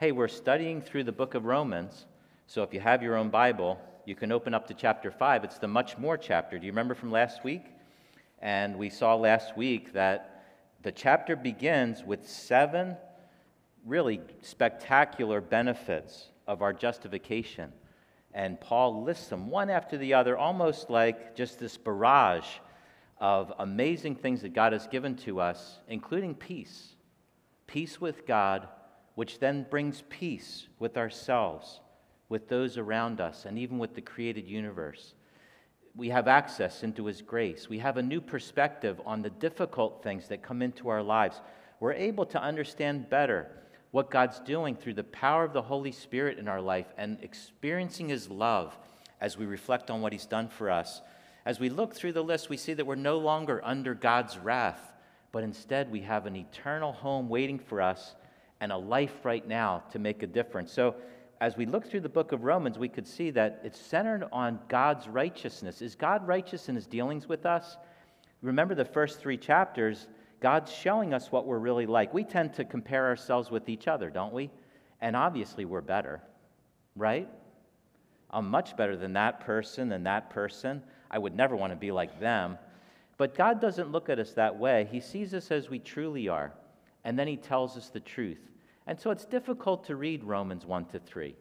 Hey, we're studying through the book of Romans, so if you have your own Bible, you can open up to chapter 5. It's the much more chapter. Do you remember from last week? And we saw last week that the chapter begins with seven really spectacular benefits of our justification. And Paul lists them one after the other, almost like just this barrage of amazing things that God has given to us, including peace. Peace with God, which then brings peace with ourselves, with those around us, and even with the created universe. We have access into His grace. We have a new perspective on the difficult things that come into our lives. We're able to understand better what God's doing through the power of the Holy Spirit in our life and experiencing His love as we reflect on what He's done for us. As we look through the list, we see that we're no longer under God's wrath, but instead we have an eternal home waiting for us and a life right now to make a difference. So, as we look through the book of Romans, we could see that it's centered on God's righteousness. Is God righteous in his dealings with us? Remember the first three chapters, God's showing us what we're really like. We tend to compare ourselves with each other, don't we? And obviously, we're better, right? I'm much better than that person and that person. I would never want to be like them. But God doesn't look at us that way. He sees us as we truly are, and then He tells us the truth. And so it's difficult to read Romans 1 to 3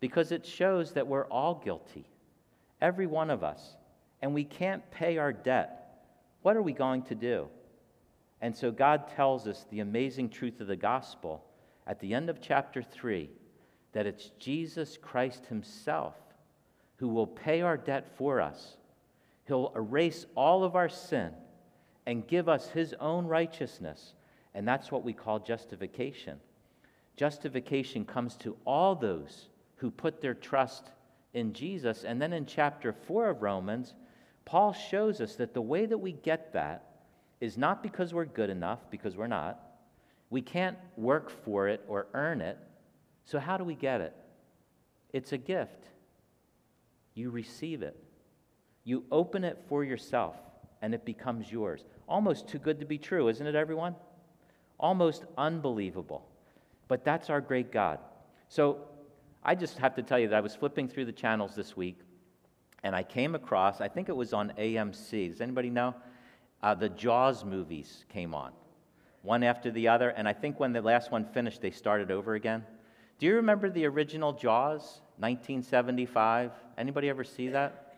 because it shows that we're all guilty, every one of us, and we can't pay our debt. What are we going to do? And so God tells us the amazing truth of the gospel at the end of chapter 3 that it's Jesus Christ Himself who will pay our debt for us. He'll erase all of our sin and give us His own righteousness. And that's what we call justification. Justification comes to all those who put their trust in Jesus. And then in chapter 4 of Romans, Paul shows us that the way that we get that is not because we're good enough, because we're not. We can't work for it or earn it. So, how do we get it? It's a gift. You receive it. You open it for yourself, and it becomes yours. Almost too good to be true, isn't it, everyone? Almost unbelievable. But that's our great God. So, I just have to tell you that I was flipping through the channels this week, and I came across, I think it was on AMC. Does anybody know? Uh, the Jaws movies came on, one after the other, and I think when the last one finished, they started over again. Do you remember the original Jaws, 1975? Anybody ever see that?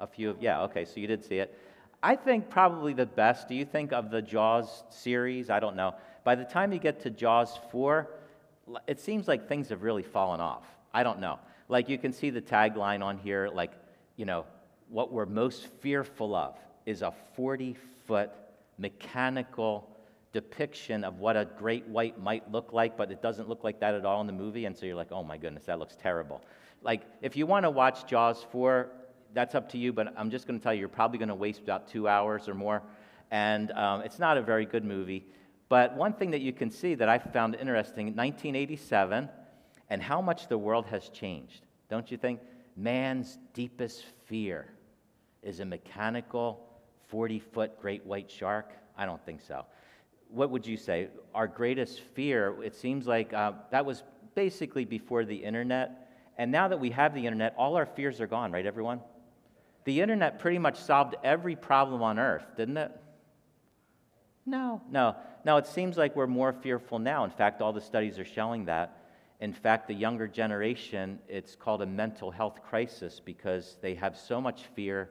A few of, yeah, okay, so you did see it. I think probably the best, do you think, of the Jaws series? I don't know. By the time you get to Jaws 4, it seems like things have really fallen off. I don't know. Like you can see the tagline on here, like, you know, what we're most fearful of is a 40 foot mechanical depiction of what a great white might look like, but it doesn't look like that at all in the movie. And so you're like, oh my goodness, that looks terrible. Like, if you want to watch Jaws 4, that's up to you, but I'm just going to tell you, you're probably going to waste about two hours or more. And um, it's not a very good movie. But one thing that you can see that I found interesting 1987, and how much the world has changed. Don't you think? Man's deepest fear is a mechanical 40 foot great white shark? I don't think so what would you say? Our greatest fear, it seems like uh, that was basically before the internet. And now that we have the internet, all our fears are gone, right, everyone? The internet pretty much solved every problem on earth, didn't it? No, no. No, it seems like we're more fearful now. In fact, all the studies are showing that. In fact, the younger generation, it's called a mental health crisis because they have so much fear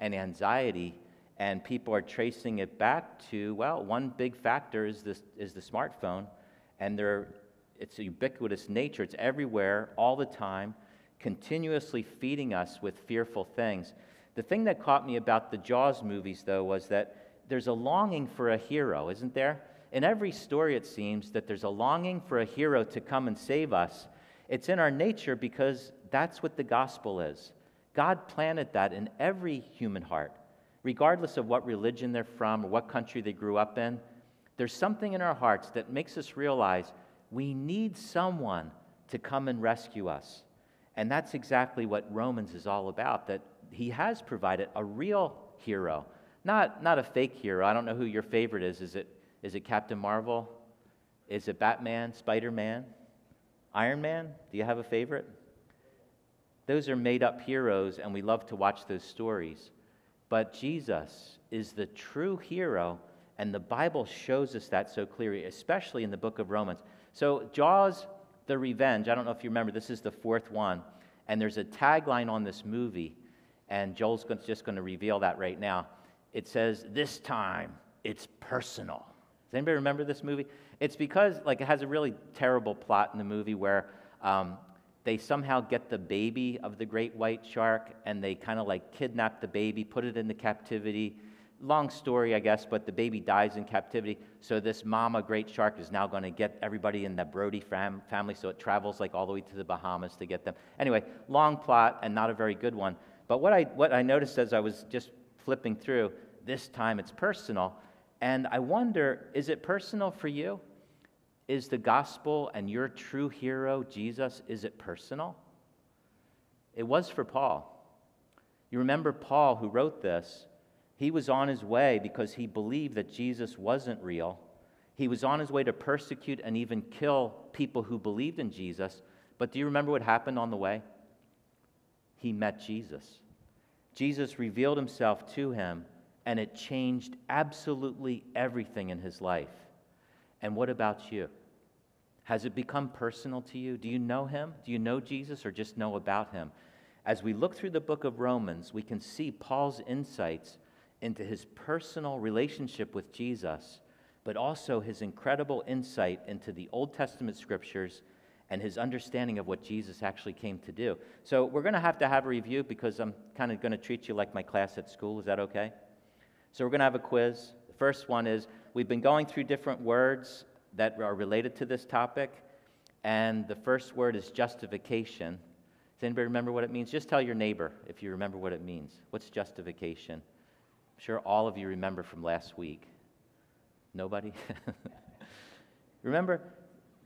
and anxiety and people are tracing it back to, well, one big factor is, this, is the smartphone, and it's a ubiquitous nature. It's everywhere, all the time, continuously feeding us with fearful things. The thing that caught me about the Jaws movies, though, was that there's a longing for a hero, isn't there? In every story, it seems that there's a longing for a hero to come and save us. It's in our nature because that's what the gospel is. God planted that in every human heart regardless of what religion they're from or what country they grew up in, there's something in our hearts that makes us realize we need someone to come and rescue us. And that's exactly what Romans is all about that he has provided a real hero, not, not a fake hero. I don't know who your favorite is. Is it, is it Captain Marvel? Is it Batman, Spider Man? Iron Man, do you have a favorite? Those are made up heroes, and we love to watch those stories. But Jesus is the true hero, and the Bible shows us that so clearly, especially in the book of Romans. So, Jaws, the Revenge, I don't know if you remember, this is the fourth one, and there's a tagline on this movie, and Joel's just going to reveal that right now. It says, This time it's personal. Does anybody remember this movie? It's because, like, it has a really terrible plot in the movie where um, they somehow get the baby of the great white shark and they kind of like kidnap the baby, put it into captivity. Long story, I guess, but the baby dies in captivity. So this mama great shark is now going to get everybody in the Brody fam- family. So it travels like all the way to the Bahamas to get them. Anyway, long plot and not a very good one. But what I, what I noticed as I was just flipping through, this time it's personal. And I wonder, is it personal for you? Is the gospel and your true hero, Jesus, is it personal? It was for Paul. You remember Paul, who wrote this, he was on his way because he believed that Jesus wasn't real. He was on his way to persecute and even kill people who believed in Jesus. But do you remember what happened on the way? He met Jesus. Jesus revealed himself to him, and it changed absolutely everything in his life. And what about you? Has it become personal to you? Do you know him? Do you know Jesus or just know about him? As we look through the book of Romans, we can see Paul's insights into his personal relationship with Jesus, but also his incredible insight into the Old Testament scriptures and his understanding of what Jesus actually came to do. So, we're going to have to have a review because I'm kind of going to treat you like my class at school. Is that okay? So, we're going to have a quiz. The first one is we've been going through different words that are related to this topic, and the first word is justification. Does anybody remember what it means? Just tell your neighbor if you remember what it means. What's justification? I'm sure all of you remember from last week. Nobody? remember,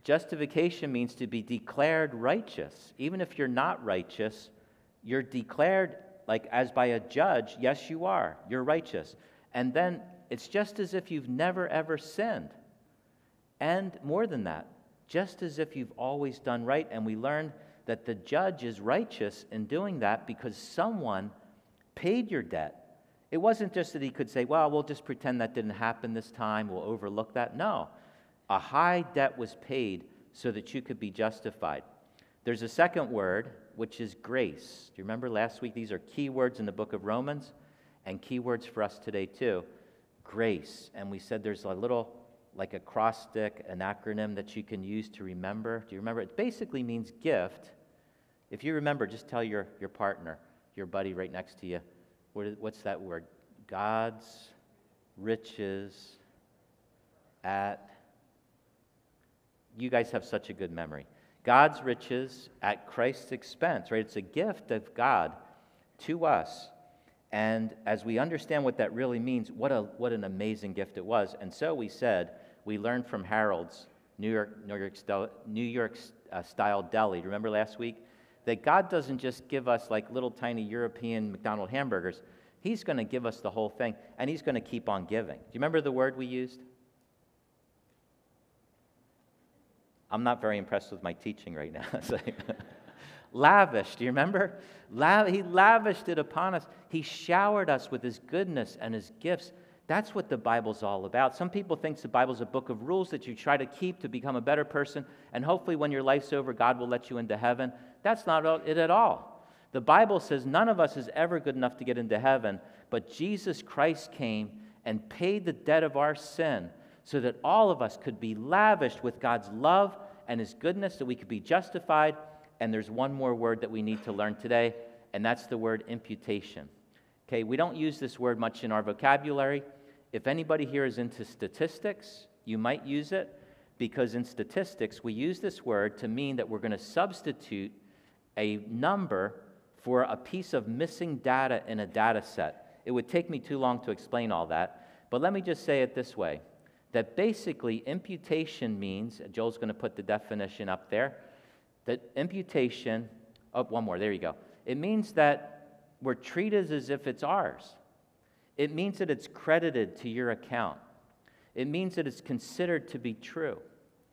justification means to be declared righteous. Even if you're not righteous, you're declared like as by a judge, yes, you are. You're righteous. And then it's just as if you've never ever sinned. And more than that, just as if you've always done right. And we learned that the judge is righteous in doing that because someone paid your debt. It wasn't just that he could say, well, we'll just pretend that didn't happen this time, we'll overlook that. No, a high debt was paid so that you could be justified. There's a second word, which is grace. Do you remember last week? These are key words in the book of Romans and key words for us today, too. Grace. And we said there's a little like acrostic, an acronym that you can use to remember. Do you remember? It basically means gift. If you remember, just tell your, your partner, your buddy right next to you, what is, what's that word? God's riches at. You guys have such a good memory. God's riches at Christ's expense, right? It's a gift of God to us. And as we understand what that really means, what, a, what an amazing gift it was. And so we said, we learned from Harold's New York, New York, New York uh, style deli. Remember last week? That God doesn't just give us like little tiny European McDonald hamburgers. He's going to give us the whole thing, and He's going to keep on giving. Do you remember the word we used? I'm not very impressed with my teaching right now. lavish, do you remember? La- he lavished it upon us. He showered us with His goodness and His gifts. That's what the Bible's all about. Some people think the Bible's a book of rules that you try to keep to become a better person, and hopefully when your life's over, God will let you into heaven. That's not it at all. The Bible says none of us is ever good enough to get into heaven, but Jesus Christ came and paid the debt of our sin so that all of us could be lavished with God's love and His goodness, that we could be justified. And there's one more word that we need to learn today, and that's the word imputation. Okay, we don't use this word much in our vocabulary. If anybody here is into statistics, you might use it because in statistics, we use this word to mean that we're going to substitute a number for a piece of missing data in a data set. It would take me too long to explain all that, but let me just say it this way that basically imputation means, uh, Joel's going to put the definition up there, that imputation, oh, one more, there you go. It means that we're treated as if it's ours. It means that it's credited to your account. It means that it's considered to be true.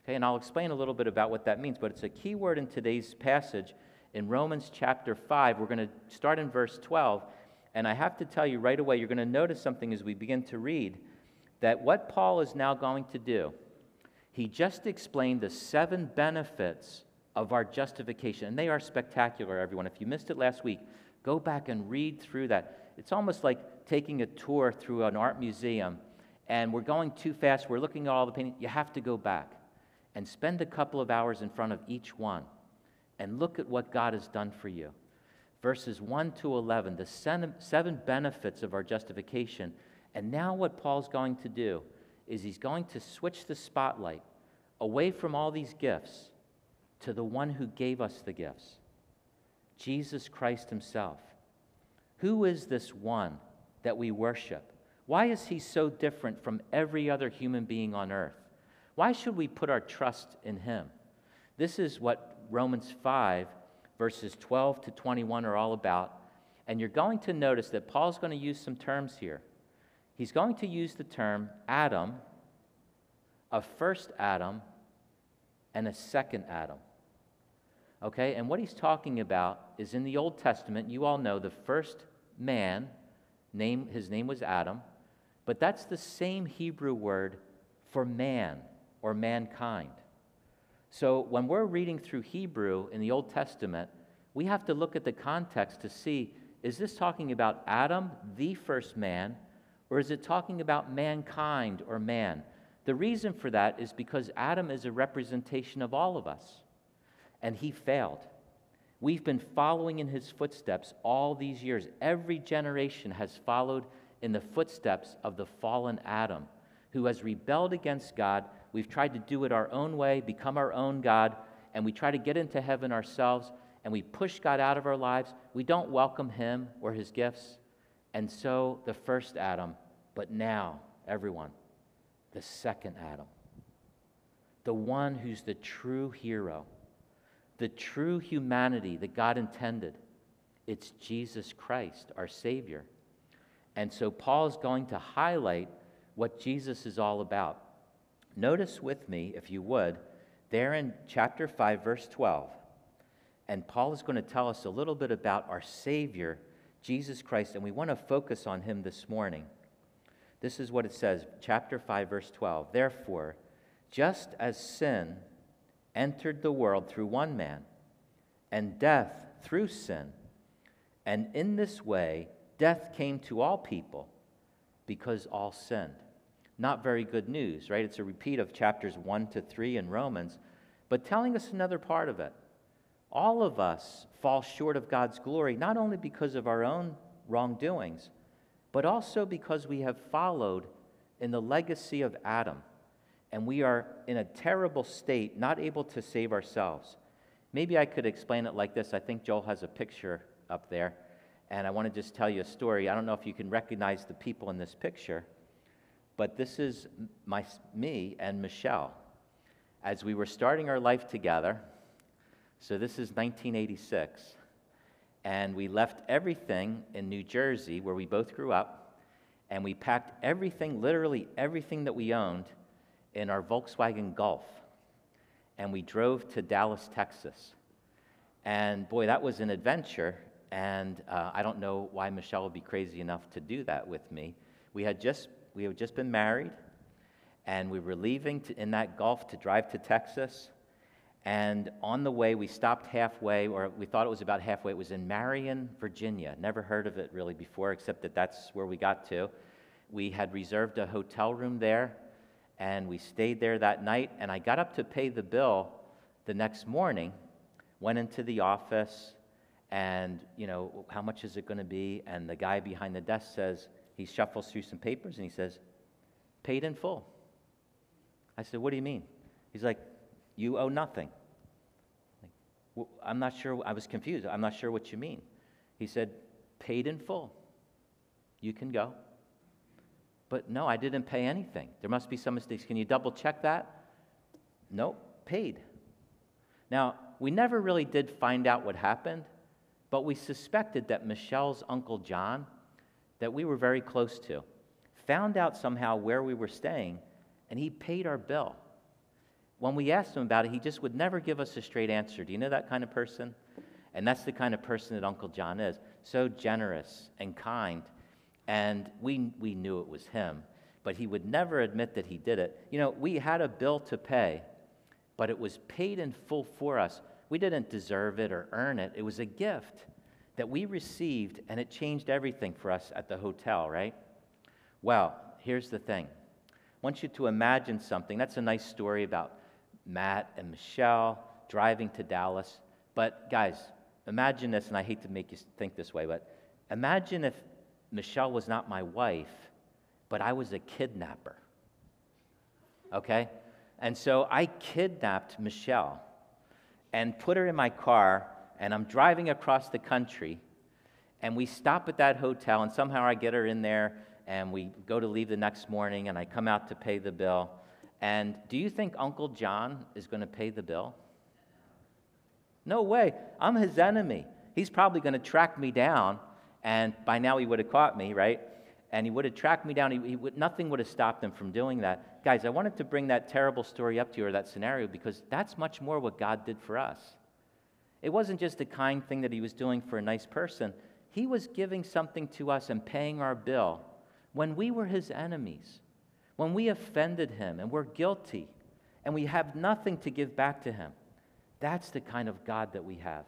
Okay, and I'll explain a little bit about what that means, but it's a key word in today's passage in Romans chapter 5. We're going to start in verse 12, and I have to tell you right away, you're going to notice something as we begin to read that what Paul is now going to do, he just explained the seven benefits of our justification, and they are spectacular, everyone. If you missed it last week, go back and read through that. It's almost like taking a tour through an art museum, and we're going too fast, we're looking at all the paintings. You have to go back and spend a couple of hours in front of each one and look at what God has done for you. Verses 1 to 11, the seven benefits of our justification. And now, what Paul's going to do is he's going to switch the spotlight away from all these gifts to the one who gave us the gifts Jesus Christ Himself. Who is this one that we worship? Why is He so different from every other human being on earth? Why should we put our trust in him? This is what Romans 5, verses 12 to 21 are all about. And you're going to notice that Paul's going to use some terms here. He's going to use the term Adam, a first Adam, and a second Adam. Okay, and what he's talking about is in the Old Testament, you all know the first man, name, his name was Adam, but that's the same Hebrew word for man or mankind. So when we're reading through Hebrew in the Old Testament, we have to look at the context to see is this talking about Adam, the first man, or is it talking about mankind or man? The reason for that is because Adam is a representation of all of us, and he failed. We've been following in his footsteps all these years. Every generation has followed in the footsteps of the fallen Adam, who has rebelled against God We've tried to do it our own way, become our own God, and we try to get into heaven ourselves, and we push God out of our lives. We don't welcome Him or His gifts. And so the first Adam, but now, everyone, the second Adam, the one who's the true hero, the true humanity that God intended. It's Jesus Christ, our Savior. And so Paul is going to highlight what Jesus is all about. Notice with me, if you would, there in chapter 5, verse 12. And Paul is going to tell us a little bit about our Savior, Jesus Christ, and we want to focus on him this morning. This is what it says, chapter 5, verse 12. Therefore, just as sin entered the world through one man, and death through sin, and in this way death came to all people because all sinned not very good news, right? It's a repeat of chapters 1 to 3 in Romans, but telling us another part of it. All of us fall short of God's glory, not only because of our own wrongdoings, but also because we have followed in the legacy of Adam, and we are in a terrible state, not able to save ourselves. Maybe I could explain it like this. I think Joel has a picture up there, and I want to just tell you a story. I don't know if you can recognize the people in this picture. But this is my, me and Michelle as we were starting our life together. So this is 1986. And we left everything in New Jersey, where we both grew up, and we packed everything, literally everything that we owned, in our Volkswagen Golf. And we drove to Dallas, Texas. And boy, that was an adventure. And uh, I don't know why Michelle would be crazy enough to do that with me. We had just we had just been married, and we were leaving to, in that Golf to drive to Texas. And on the way, we stopped halfway, or we thought it was about halfway. It was in Marion, Virginia. Never heard of it really before, except that that's where we got to. We had reserved a hotel room there, and we stayed there that night. And I got up to pay the bill the next morning, went into the office, and, you know, how much is it going to be? And the guy behind the desk says, he shuffles through some papers and he says, Paid in full. I said, What do you mean? He's like, You owe nothing. I'm not sure. I was confused. I'm not sure what you mean. He said, Paid in full. You can go. But no, I didn't pay anything. There must be some mistakes. Can you double check that? Nope, paid. Now, we never really did find out what happened, but we suspected that Michelle's Uncle John that we were very close to, found out somehow where we were staying, and he paid our bill. When we asked him about it, he just would never give us a straight answer. Do you know that kind of person? And that's the kind of person that Uncle John is so generous and kind. And we, we knew it was him, but he would never admit that he did it. You know, we had a bill to pay, but it was paid in full for us. We didn't deserve it or earn it, it was a gift that we received, and it changed everything for us at the hotel, right? Well, here's the thing. I want you to imagine something. That's a nice story about Matt and Michelle driving to Dallas. But, guys, imagine this, and I hate to make you think this way, but imagine if Michelle was not my wife, but I was a kidnapper. Okay? And so I kidnapped Michelle and put her in my car, and I'm driving across the country, and we stop at that hotel, and somehow I get her in there, and we go to leave the next morning, and I come out to pay the bill. And do you think Uncle John is going to pay the bill? No way. I'm his enemy. He's probably going to track me down, and by now he would have caught me, right? And he would have tracked me down. He, he would, nothing would have stopped him from doing that. Guys, I wanted to bring that terrible story up to you, or that scenario, because that's much more what God did for us. It wasn't just a kind thing that he was doing for a nice person, he was giving something to us and paying our bill when we were his enemies, when we offended him and we're guilty and we have nothing to give back to him. That's the kind of God that we have.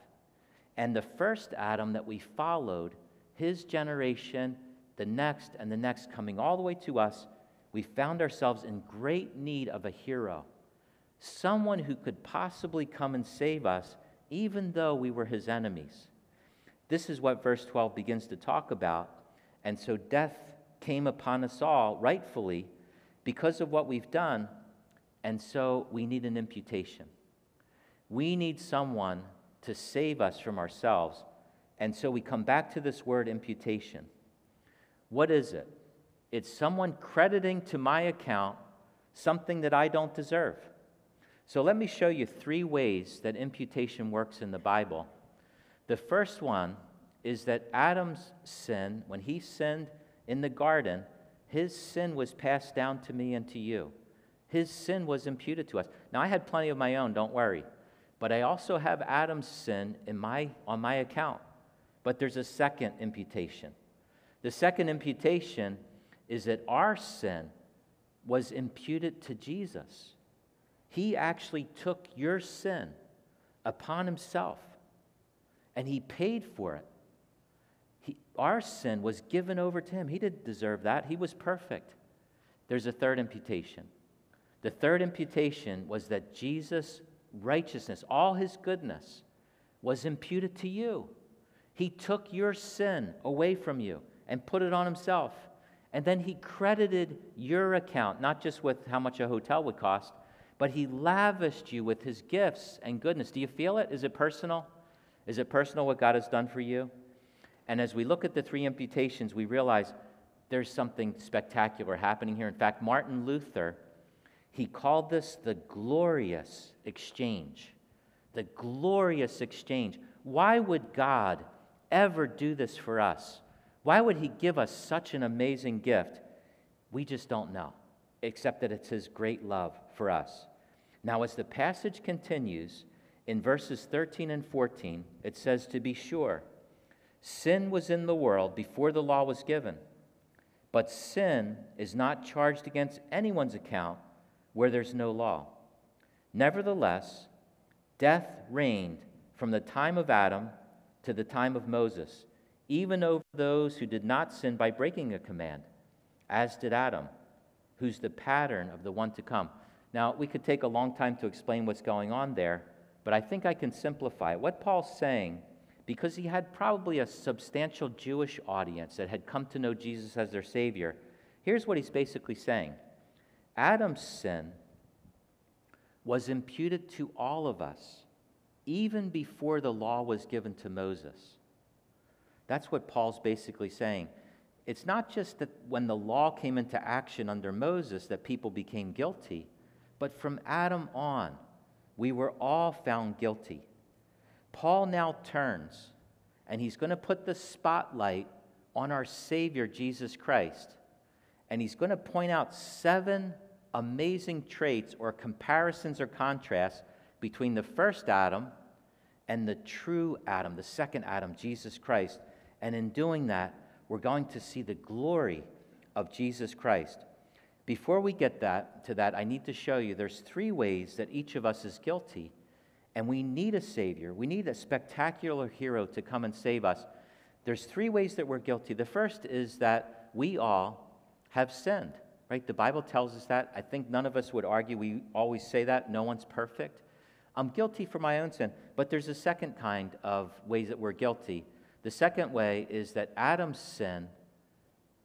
And the first Adam that we followed, his generation, the next, and the next, coming all the way to us, we found ourselves in great need of a hero, someone who could possibly come and save us, even though we were his enemies. This is what verse 12 begins to talk about. And so death came upon us all, rightfully, because of what we've done, and so we need an imputation. We need someone to save us from ourselves, and so we come back to this word imputation. What is it? It's someone crediting to my account something that I don't deserve. So let me show you three ways that imputation works in the Bible. The first one is that Adam's sin, when he sinned in the garden, his sin was passed down to me and to you. His sin was imputed to us. Now, I had plenty of my own, don't worry. But I also have Adam's sin in my, on my account. But there's a second imputation. The second imputation is that our sin was imputed to Jesus. He actually took your sin upon himself and he paid for it. He, our sin was given over to him. He didn't deserve that, he was perfect. There's a third imputation. The third imputation was that Jesus' righteousness, all his goodness, was imputed to you. He took your sin away from you and put it on himself. And then he credited your account, not just with how much a hotel would cost, but he lavished you with his gifts and goodness. Do you feel it? Is it personal? Is it personal what God has done for you? And as we look at the three imputations, we realize there's something spectacular happening here. In fact, Martin Luther, he called this the glorious exchange. The glorious exchange. Why would God ever do this for us? Why would He give us such an amazing gift? We just don't know, except that it's His great love for us. Now, as the passage continues, in verses 13 and 14, it says, To be sure, Sin was in the world before the law was given, but sin is not charged against anyone's account where there's no law. Nevertheless, death reigned from the time of Adam to the time of Moses, even over those who did not sin by breaking a command, as did Adam, who's the pattern of the one to come. Now, we could take a long time to explain what's going on there, but I think I can simplify it. What Paul's saying because he had probably a substantial Jewish audience that had come to know Jesus as their Savior. Here's what he's basically saying Adam's sin was imputed to all of us even before the law was given to Moses. That's what Paul's basically saying. It's not just that when the law came into action under Moses that people became guilty, but from Adam on, we were all found guilty. Paul now turns and he's going to put the spotlight on our Savior, Jesus Christ. And he's going to point out seven amazing traits or comparisons or contrasts between the first Adam and the true Adam, the second Adam, Jesus Christ. And in doing that, we're going to see the glory of Jesus Christ. Before we get that to that, I need to show you there's three ways that each of us is guilty, and we need a savior. We need a spectacular hero to come and save us. There's three ways that we're guilty. The first is that we all have sinned, right? The Bible tells us that. I think none of us would argue. We always say that. No one's perfect. I'm guilty for my own sin. But there's a second kind of ways that we're guilty. The second way is that Adam's sin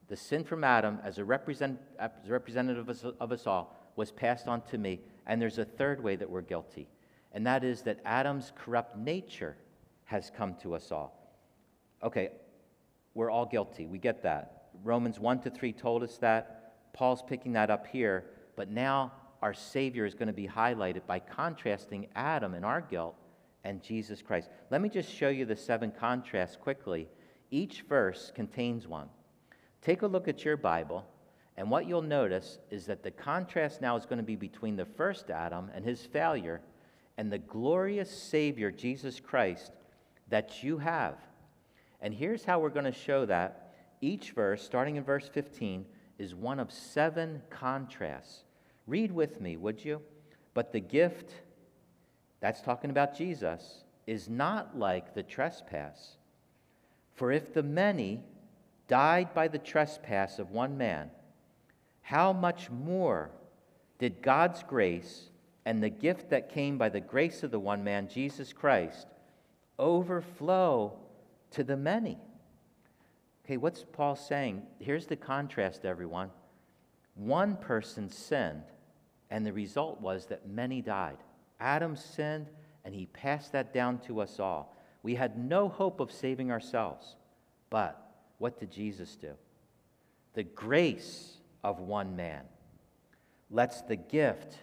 the sin from Adam, as a, represent, as a representative of us, of us all, was passed on to me. And there's a third way that we're guilty, and that is that Adam's corrupt nature has come to us all. Okay, we're all guilty. We get that. Romans 1 to 3 told us that. Paul's picking that up here. But now our Savior is going to be highlighted by contrasting Adam and our guilt and Jesus Christ. Let me just show you the seven contrasts quickly. Each verse contains one. Take a look at your Bible, and what you'll notice is that the contrast now is going to be between the first Adam and his failure and the glorious Savior, Jesus Christ, that you have. And here's how we're going to show that. Each verse, starting in verse 15, is one of seven contrasts. Read with me, would you? But the gift, that's talking about Jesus, is not like the trespass. For if the many died by the trespass of one man, how much more did God's grace and the gift that came by the grace of the one man, Jesus Christ, overflow to the many? Okay, what's Paul saying? Here's the contrast, everyone. One person sinned, and the result was that many died. Adam sinned, and he passed that down to us all. We had no hope of saving ourselves, but what did Jesus do? The grace of one man lets the gift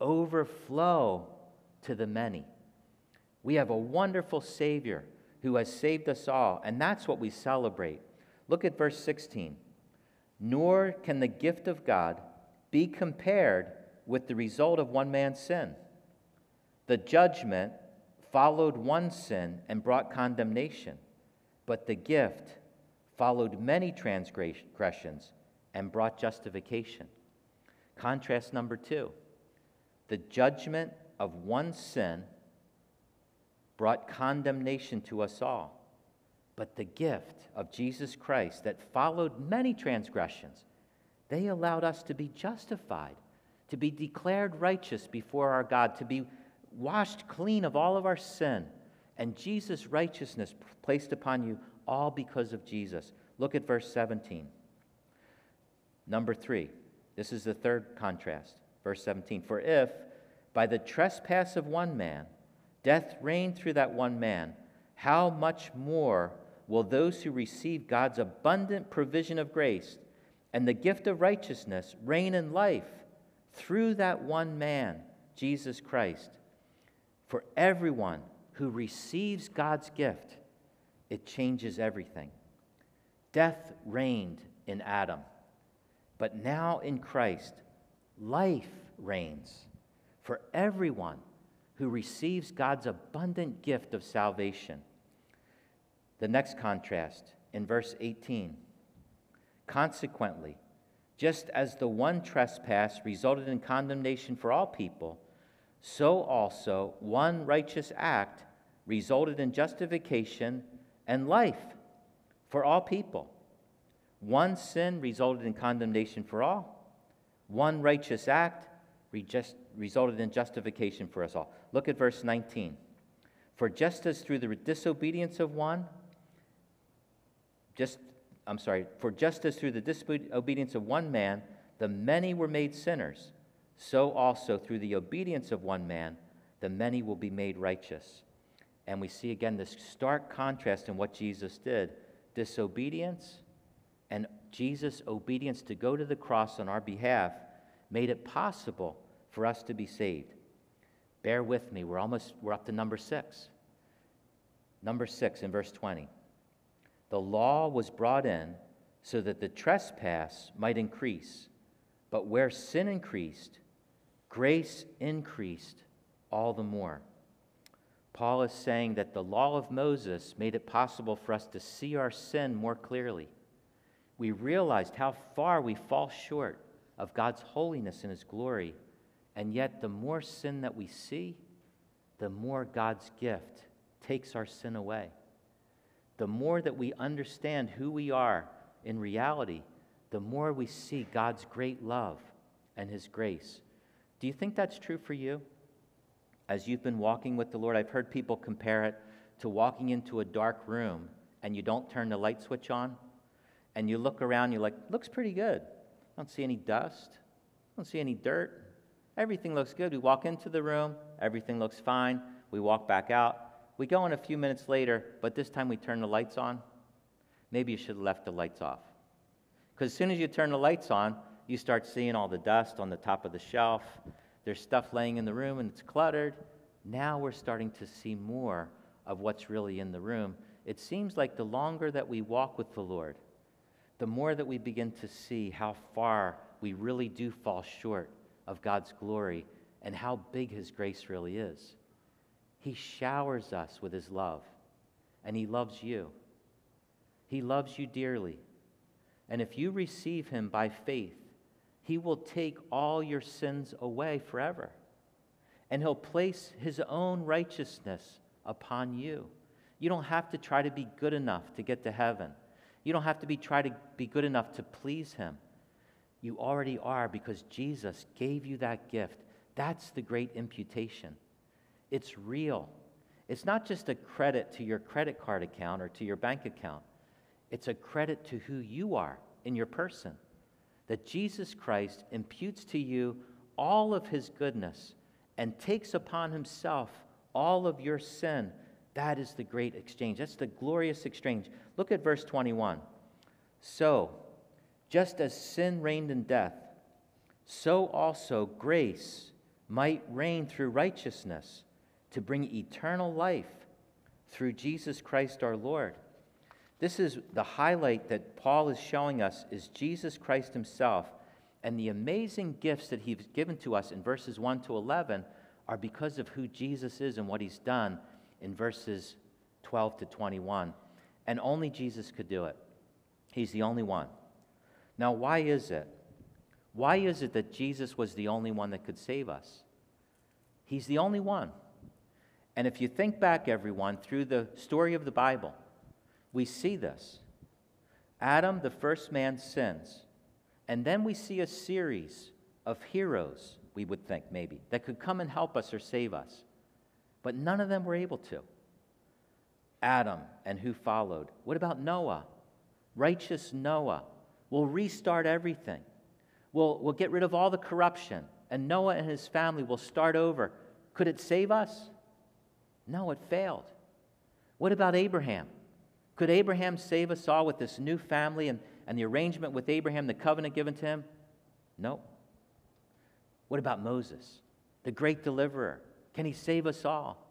overflow to the many. We have a wonderful Savior who has saved us all, and that's what we celebrate. Look at verse 16. Nor can the gift of God be compared with the result of one man's sin. The judgment followed one sin and brought condemnation, but the gift followed many transgressions, and brought justification. Contrast number two the judgment of one sin brought condemnation to us all. But the gift of Jesus Christ that followed many transgressions, they allowed us to be justified, to be declared righteous before our God, to be washed clean of all of our sin, and Jesus' righteousness placed upon you all because of Jesus. Look at verse 17. Number three, this is the third contrast. Verse 17 For if by the trespass of one man death reigned through that one man, how much more will those who receive God's abundant provision of grace and the gift of righteousness reign in life through that one man, Jesus Christ? For everyone who receives God's gift, it changes everything. Death reigned in Adam, but now in Christ, life reigns for everyone who receives God's abundant gift of salvation. The next contrast in verse 18. Consequently, just as the one trespass resulted in condemnation for all people, so also one righteous act resulted in justification and life for all people. One sin resulted in condemnation for all, one righteous act resulted in justification for us all. Look at verse 19. For just as through the disobedience of one, just, I'm sorry, for just as through the disobedience of one man, the many were made sinners, so also through the obedience of one man, the many will be made righteous. And we see again this stark contrast in what Jesus did disobedience and Jesus' obedience to go to the cross on our behalf made it possible for us to be saved. Bear with me, we're almost we're up to number 6. Number 6 in verse 20. The law was brought in so that the trespass might increase, But where sin increased, grace increased all the more. Paul is saying that the law of Moses made it possible for us to see our sin more clearly. We realized how far we fall short of God's holiness and His glory, and yet the more sin that we see, the more God's gift takes our sin away. The more that we understand who we are in reality, the more we see God's great love and His grace. Do you think that's true for you? As you've been walking with the Lord, I've heard people compare it to walking into a dark room and you don't turn the light switch on, and you look around, you're like, looks pretty good. I don't see any dust, I don't see any dirt. Everything looks good. We walk into the room, everything looks fine. We walk back out. We go in a few minutes later, but this time we turn the lights on. Maybe you should have left the lights off. Because as soon as you turn the lights on, you start seeing all the dust on the top of the shelf. There's stuff laying in the room and it's cluttered. Now we're starting to see more of what's really in the room. It seems like the longer that we walk with the Lord, the more that we begin to see how far we really do fall short of God's glory and how big His grace really is. He showers us with His love, and He loves you. He loves you dearly. And if you receive Him by faith, He will take all your sins away forever. And He'll place His own righteousness upon you. You don't have to try to be good enough to get to heaven. You don't have to be try to be good enough to please him. You already are because Jesus gave you that gift. That's the great imputation. It's real. It's not just a credit to your credit card account or to your bank account. It's a credit to who you are in your person. That Jesus Christ imputes to you all of his goodness and takes upon himself all of your sin. That is the great exchange. That's the glorious exchange. Look at verse 21. So, just as sin reigned in death, so also grace might reign through righteousness to bring eternal life through Jesus Christ our Lord. This is the highlight that Paul is showing us is Jesus Christ himself and the amazing gifts that he's given to us in verses 1 to 11 are because of who Jesus is and what he's done in verses 12 to 21. And only Jesus could do it. He's the only one. Now, why is it? Why is it that Jesus was the only one that could save us? He's the only one. And if you think back, everyone, through the story of the Bible, we see this. Adam, the first man, sins. And then we see a series of heroes, we would think maybe, that could come and help us or save us. But none of them were able to. Adam and who followed. What about Noah? Righteous Noah will restart everything. We'll, we'll get rid of all the corruption, and Noah and his family will start over. Could it save us? No, it failed. What about Abraham? Could Abraham save us all with this new family and, and the arrangement with Abraham, the covenant given to him? No. What about Moses, the great deliverer? Can he save us all?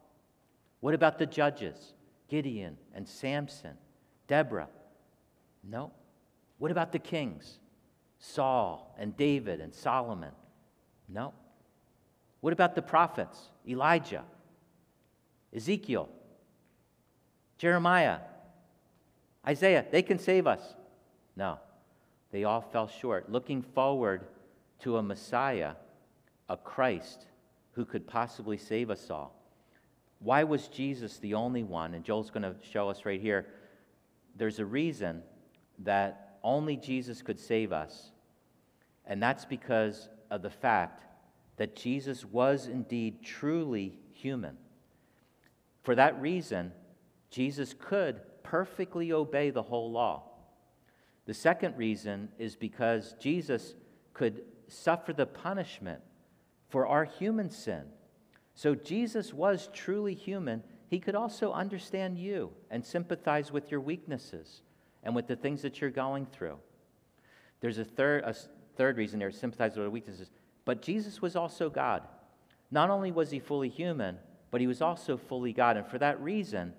What about the judges? Gideon and Samson, Deborah? No. What about the kings? Saul and David and Solomon? No. What about the prophets? Elijah, Ezekiel, Jeremiah, Isaiah? They can save us. No. They all fell short, looking forward to a Messiah, a Christ who could possibly save us all. Why was Jesus the only one? And Joel's going to show us right here. There's a reason that only Jesus could save us, and that's because of the fact that Jesus was indeed truly human. For that reason, Jesus could perfectly obey the whole law. The second reason is because Jesus could suffer the punishment for our human sin so Jesus was truly human. He could also understand you and sympathize with your weaknesses and with the things that you're going through. There's a third, a third reason there, sympathize with our weaknesses. But Jesus was also God. Not only was he fully human, but he was also fully God. And for that reason,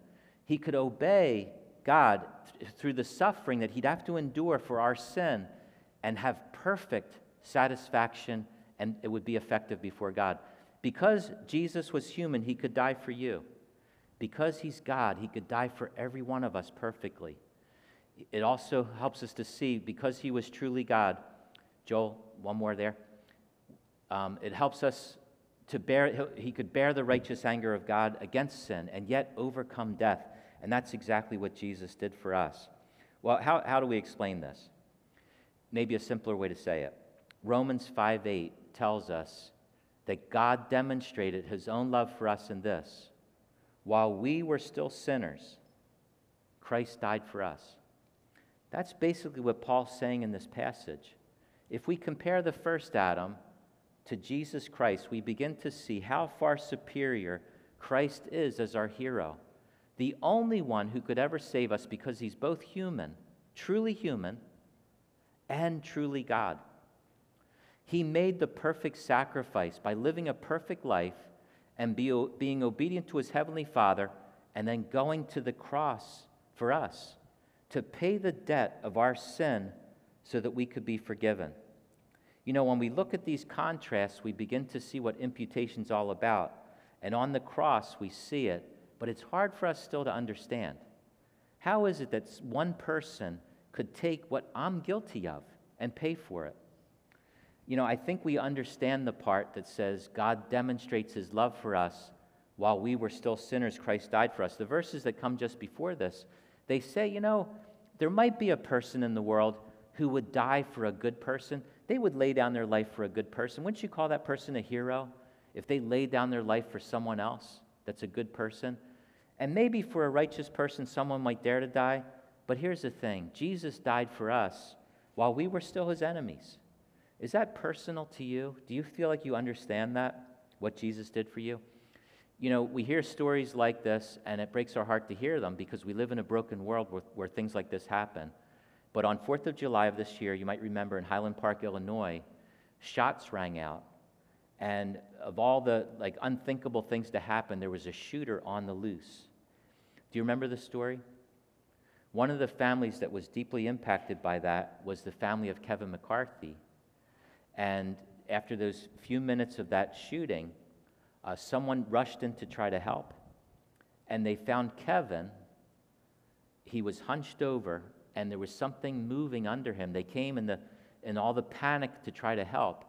he could obey God th- through the suffering that he'd have to endure for our sin and have perfect satisfaction, and it would be effective before God. Because Jesus was human, he could die for you. Because he's God, he could die for every one of us perfectly. It also helps us to see, because he was truly God, Joel, one more there. Um, it helps us to bear, he could bear the righteous anger of God against sin and yet overcome death. And that's exactly what Jesus did for us. Well, how, how do we explain this? Maybe a simpler way to say it. Romans 5 8 tells us that God demonstrated his own love for us in this while we were still sinners, Christ died for us. That's basically what Paul's saying in this passage. If we compare the first Adam to Jesus Christ, we begin to see how far superior Christ is as our hero, the only one who could ever save us because he's both human, truly human, and truly God. He made the perfect sacrifice by living a perfect life and be, being obedient to his heavenly Father and then going to the cross for us to pay the debt of our sin so that we could be forgiven. You know, when we look at these contrasts, we begin to see what imputation's all about. And on the cross, we see it, but it's hard for us still to understand. How is it that one person could take what I'm guilty of and pay for it? You know, I think we understand the part that says God demonstrates his love for us while we were still sinners, Christ died for us. The verses that come just before this, they say, you know, there might be a person in the world who would die for a good person. They would lay down their life for a good person. Wouldn't you call that person a hero if they lay down their life for someone else that's a good person? And maybe for a righteous person, someone might dare to die. But here's the thing Jesus died for us while we were still his enemies. Is that personal to you? Do you feel like you understand that, what Jesus did for you? You know, we hear stories like this, and it breaks our heart to hear them because we live in a broken world where, where things like this happen. But on 4th of July of this year, you might remember in Highland Park, Illinois, shots rang out. And of all the like unthinkable things to happen, there was a shooter on the loose. Do you remember the story? One of the families that was deeply impacted by that was the family of Kevin McCarthy, and after those few minutes of that shooting, uh, someone rushed in to try to help. And they found Kevin. He was hunched over, and there was something moving under him. They came in, the, in all the panic to try to help.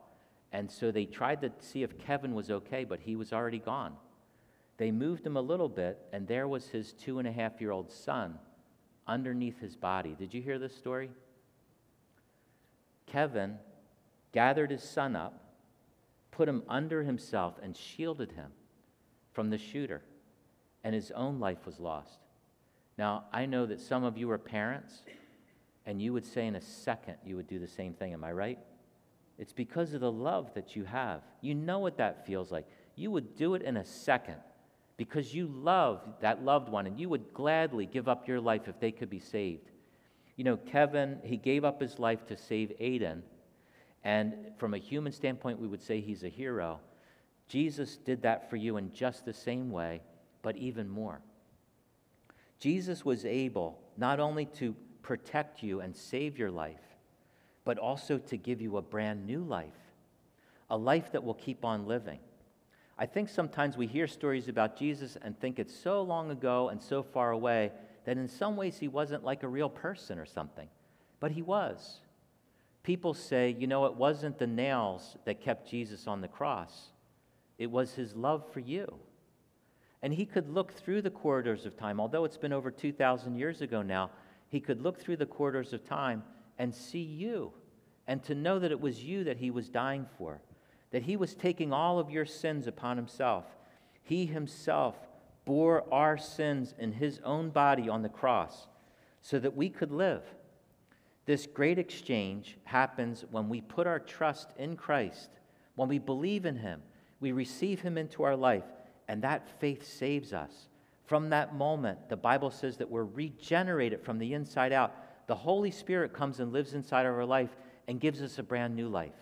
And so they tried to see if Kevin was okay, but he was already gone. They moved him a little bit, and there was his two and a half year old son underneath his body. Did you hear this story? Kevin gathered his son up, put him under himself, and shielded him from the shooter, and his own life was lost. Now, I know that some of you are parents, and you would say in a second you would do the same thing. Am I right? It's because of the love that you have. You know what that feels like. You would do it in a second because you love that loved one, and you would gladly give up your life if they could be saved. You know, Kevin, he gave up his life to save Aiden and from a human standpoint, we would say he's a hero. Jesus did that for you in just the same way, but even more. Jesus was able not only to protect you and save your life, but also to give you a brand new life, a life that will keep on living. I think sometimes we hear stories about Jesus and think it's so long ago and so far away that in some ways he wasn't like a real person or something, but he was people say, you know, it wasn't the nails that kept Jesus on the cross, it was his love for you. And he could look through the corridors of time, although it's been over 2,000 years ago now, he could look through the corridors of time and see you, and to know that it was you that he was dying for, that he was taking all of your sins upon himself. He himself bore our sins in his own body on the cross so that we could live. This great exchange happens when we put our trust in Christ, when we believe in Him, we receive Him into our life, and that faith saves us. From that moment, the Bible says that we're regenerated from the inside out. The Holy Spirit comes and lives inside of our life and gives us a brand new life.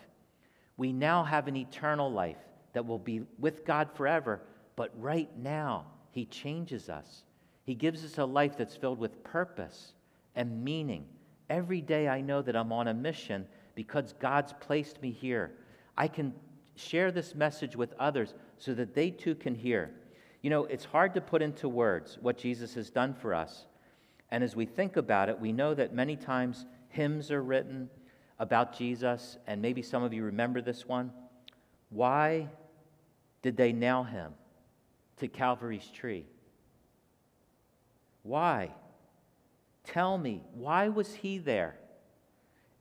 We now have an eternal life that will be with God forever, but right now, He changes us. He gives us a life that's filled with purpose and meaning Every day I know that I'm on a mission because God's placed me here. I can share this message with others so that they too can hear. You know, it's hard to put into words what Jesus has done for us. And as we think about it, we know that many times hymns are written about Jesus, and maybe some of you remember this one. Why did they nail him to Calvary's tree? Why? Tell me, why was he there?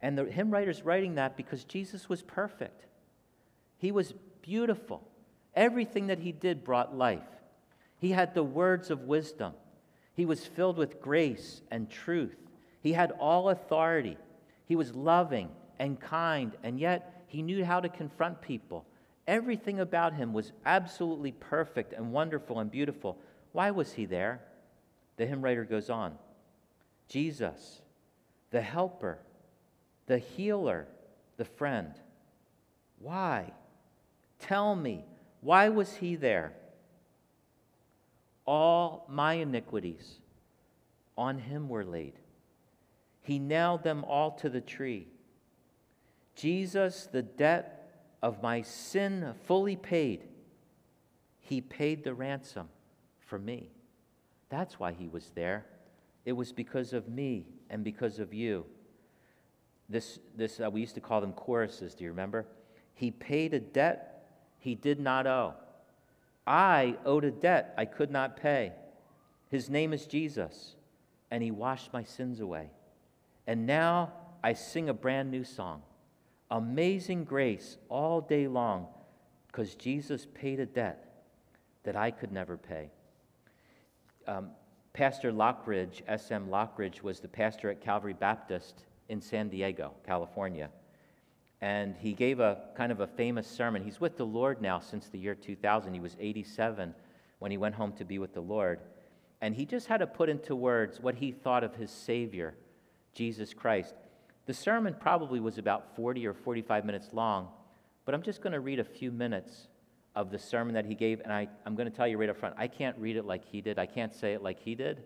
And the hymn writer's writing that because Jesus was perfect. He was beautiful. Everything that he did brought life. He had the words of wisdom. He was filled with grace and truth. He had all authority. He was loving and kind, and yet he knew how to confront people. Everything about him was absolutely perfect and wonderful and beautiful. Why was he there? The hymn writer goes on Jesus, the helper, the healer, the friend. Why? Tell me, why was he there? All my iniquities on him were laid. He nailed them all to the tree. Jesus, the debt of my sin fully paid, he paid the ransom for me. That's why he was there. It was because of me and because of you. This, this uh, we used to call them choruses, do you remember? He paid a debt he did not owe. I owed a debt I could not pay. His name is Jesus, and he washed my sins away. And now I sing a brand new song Amazing Grace all day long, because Jesus paid a debt that I could never pay. Um, pastor Lockridge, S.M. Lockridge, was the pastor at Calvary Baptist in San Diego, California. And he gave a kind of a famous sermon. He's with the Lord now since the year 2000. He was 87 when he went home to be with the Lord. And he just had to put into words what he thought of his Savior, Jesus Christ. The sermon probably was about 40 or 45 minutes long, but I'm just going to read a few minutes of the sermon that he gave, and I, I'm going to tell you right up front I can't read it like he did, I can't say it like he did,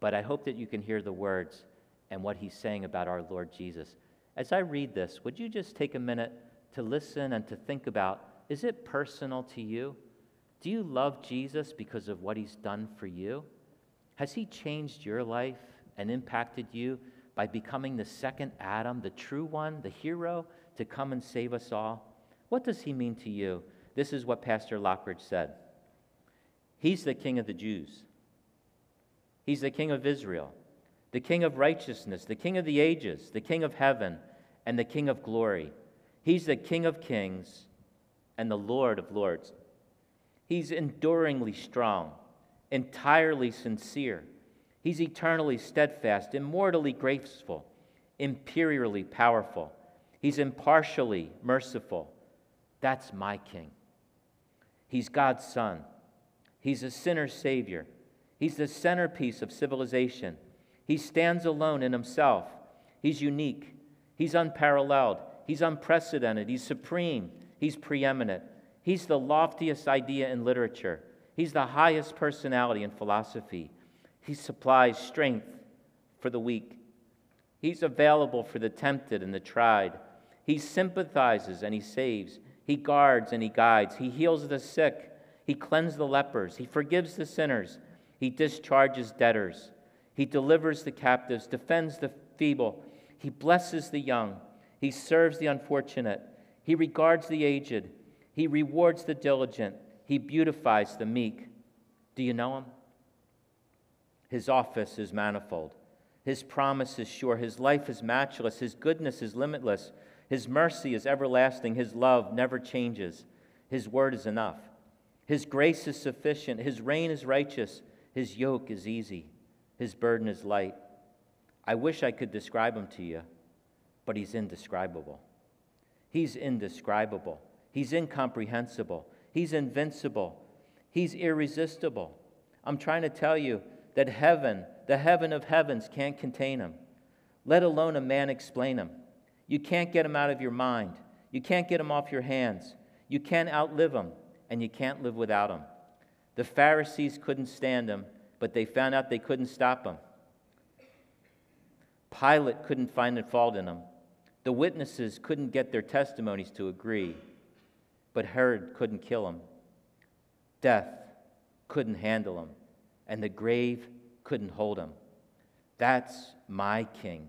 but I hope that you can hear the words and what he's saying about our Lord Jesus. As I read this, would you just take a minute to listen and to think about is it personal to you? Do you love Jesus because of what he's done for you? Has he changed your life and impacted you by becoming the second Adam, the true one, the hero to come and save us all? What does he mean to you? This is what Pastor Lockridge said He's the King of the Jews, He's the King of Israel, the King of righteousness, the King of the ages, the King of heaven, and the King of glory. He's the King of kings and the Lord of lords. He's enduringly strong, entirely sincere. He's eternally steadfast, immortally graceful, imperially powerful. He's impartially merciful. That's my King. He's God's Son. He's a sinner's Savior. He's the centerpiece of civilization. He stands alone in himself. He's unique. He's unparalleled. He's unprecedented. He's supreme. He's preeminent. He's the loftiest idea in literature. He's the highest personality in philosophy. He supplies strength for the weak. He's available for the tempted and the tried. He sympathizes and he saves. He guards and he guides. He heals the sick. He cleanses the lepers. He forgives the sinners. He discharges debtors. He delivers the captives, defends the feeble. He blesses the young. He serves the unfortunate. He regards the aged. He rewards the diligent. He beautifies the meek. Do you know him? His office is manifold. His promise is sure. His life is matchless. His goodness is limitless. His mercy is everlasting. His love never changes. His word is enough. His grace is sufficient. His reign is righteous. His yoke is easy. His burden is light. I wish I could describe him to you, but he's indescribable. He's indescribable. He's incomprehensible. He's invincible. He's irresistible. I'm trying to tell you that heaven, the heaven of heavens, can't contain him, let alone a man explain him. You can't get them out of your mind. You can't get them off your hands. You can't outlive them, and you can't live without them. The Pharisees couldn't stand them, but they found out they couldn't stop them. Pilate couldn't find a fault in them. The witnesses couldn't get their testimonies to agree, but Herod couldn't kill him. Death couldn't handle him, and the grave couldn't hold him. That's my king.